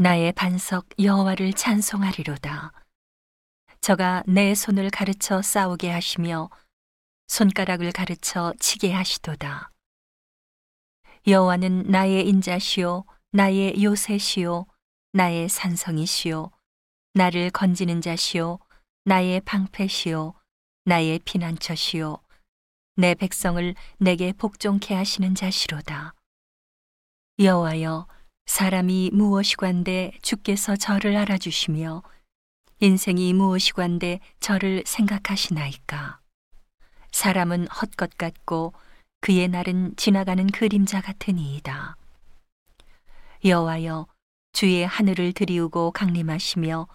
나의 반석 여호와를 찬송하리로다. 저가 내 손을 가르쳐 싸우게 하시며 손가락을 가르쳐 치게 하시도다. 여호와는 나의 인자시요 나의 요새시요 나의 산성이시요 나를 건지는 자시요 나의 방패시요 나의 피난처시요 내 백성을 내게 복종케 하시는 자시로다. 여호와여 사람이 무엇이관데 주께서 저를 알아주시며 인생이 무엇이관데 저를 생각하시나이까. 사람은 헛것 같고 그의 날은 지나가는 그림자 같으니이다. 여호와여 주의 하늘을 들이우고 강림하시며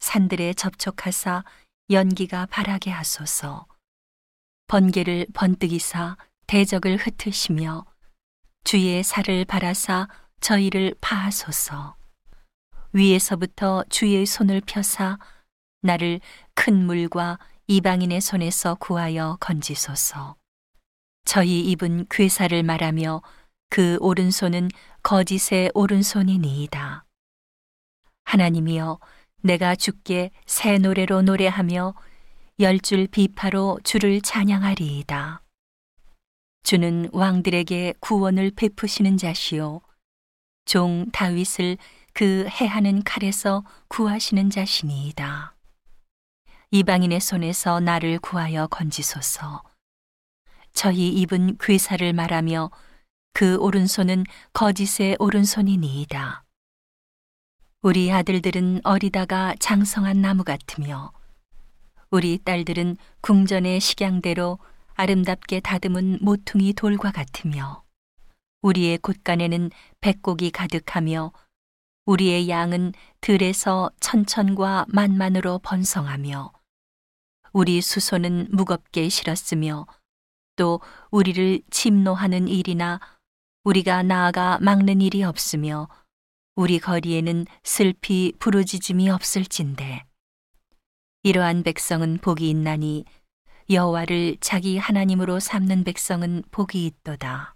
산들에 접촉하사 연기가 바라게 하소서. 번개를 번뜩이사 대적을 흩으시며 주의 살을 바라사 저희를 파하소서. 위에서부터 주의 손을 펴사 나를 큰 물과 이방인의 손에서 구하여 건지소서. 저희 입은 괴사를 말하며 그 오른손은 거짓의 오른손이니이다. 하나님이여 내가 주께 새 노래로 노래하며 열 줄 비파로 주를 찬양하리이다. 주는 왕들에게 구원을 베푸시는 자시요 종 다윗을 그 해하는 칼에서 구하시는 자시니이다. 이방인의 손에서 나를 구하여 건지소서. 저희 입은 괴사를 말하며 그 오른손은 거짓의 오른손이니이다. 우리 아들들은 어리다가 장성한 나무 같으며 우리 딸들은 궁전의 식양대로 아름답게 다듬은 모퉁이 돌과 같으며 우리의 곳간에는 백곡이 가득하며 우리의 양은 들에서 천천과 만만으로 번성하며 우리 수소는 무겁게 실었으며 또 우리를 침노하는 일이나 우리가 나아가 막는 일이 없으며 우리 거리에는 슬피 부르짖음이 없을진데 이러한 백성은 복이 있나니 여호와를 자기 하나님으로 삼는 백성은 복이 있도다.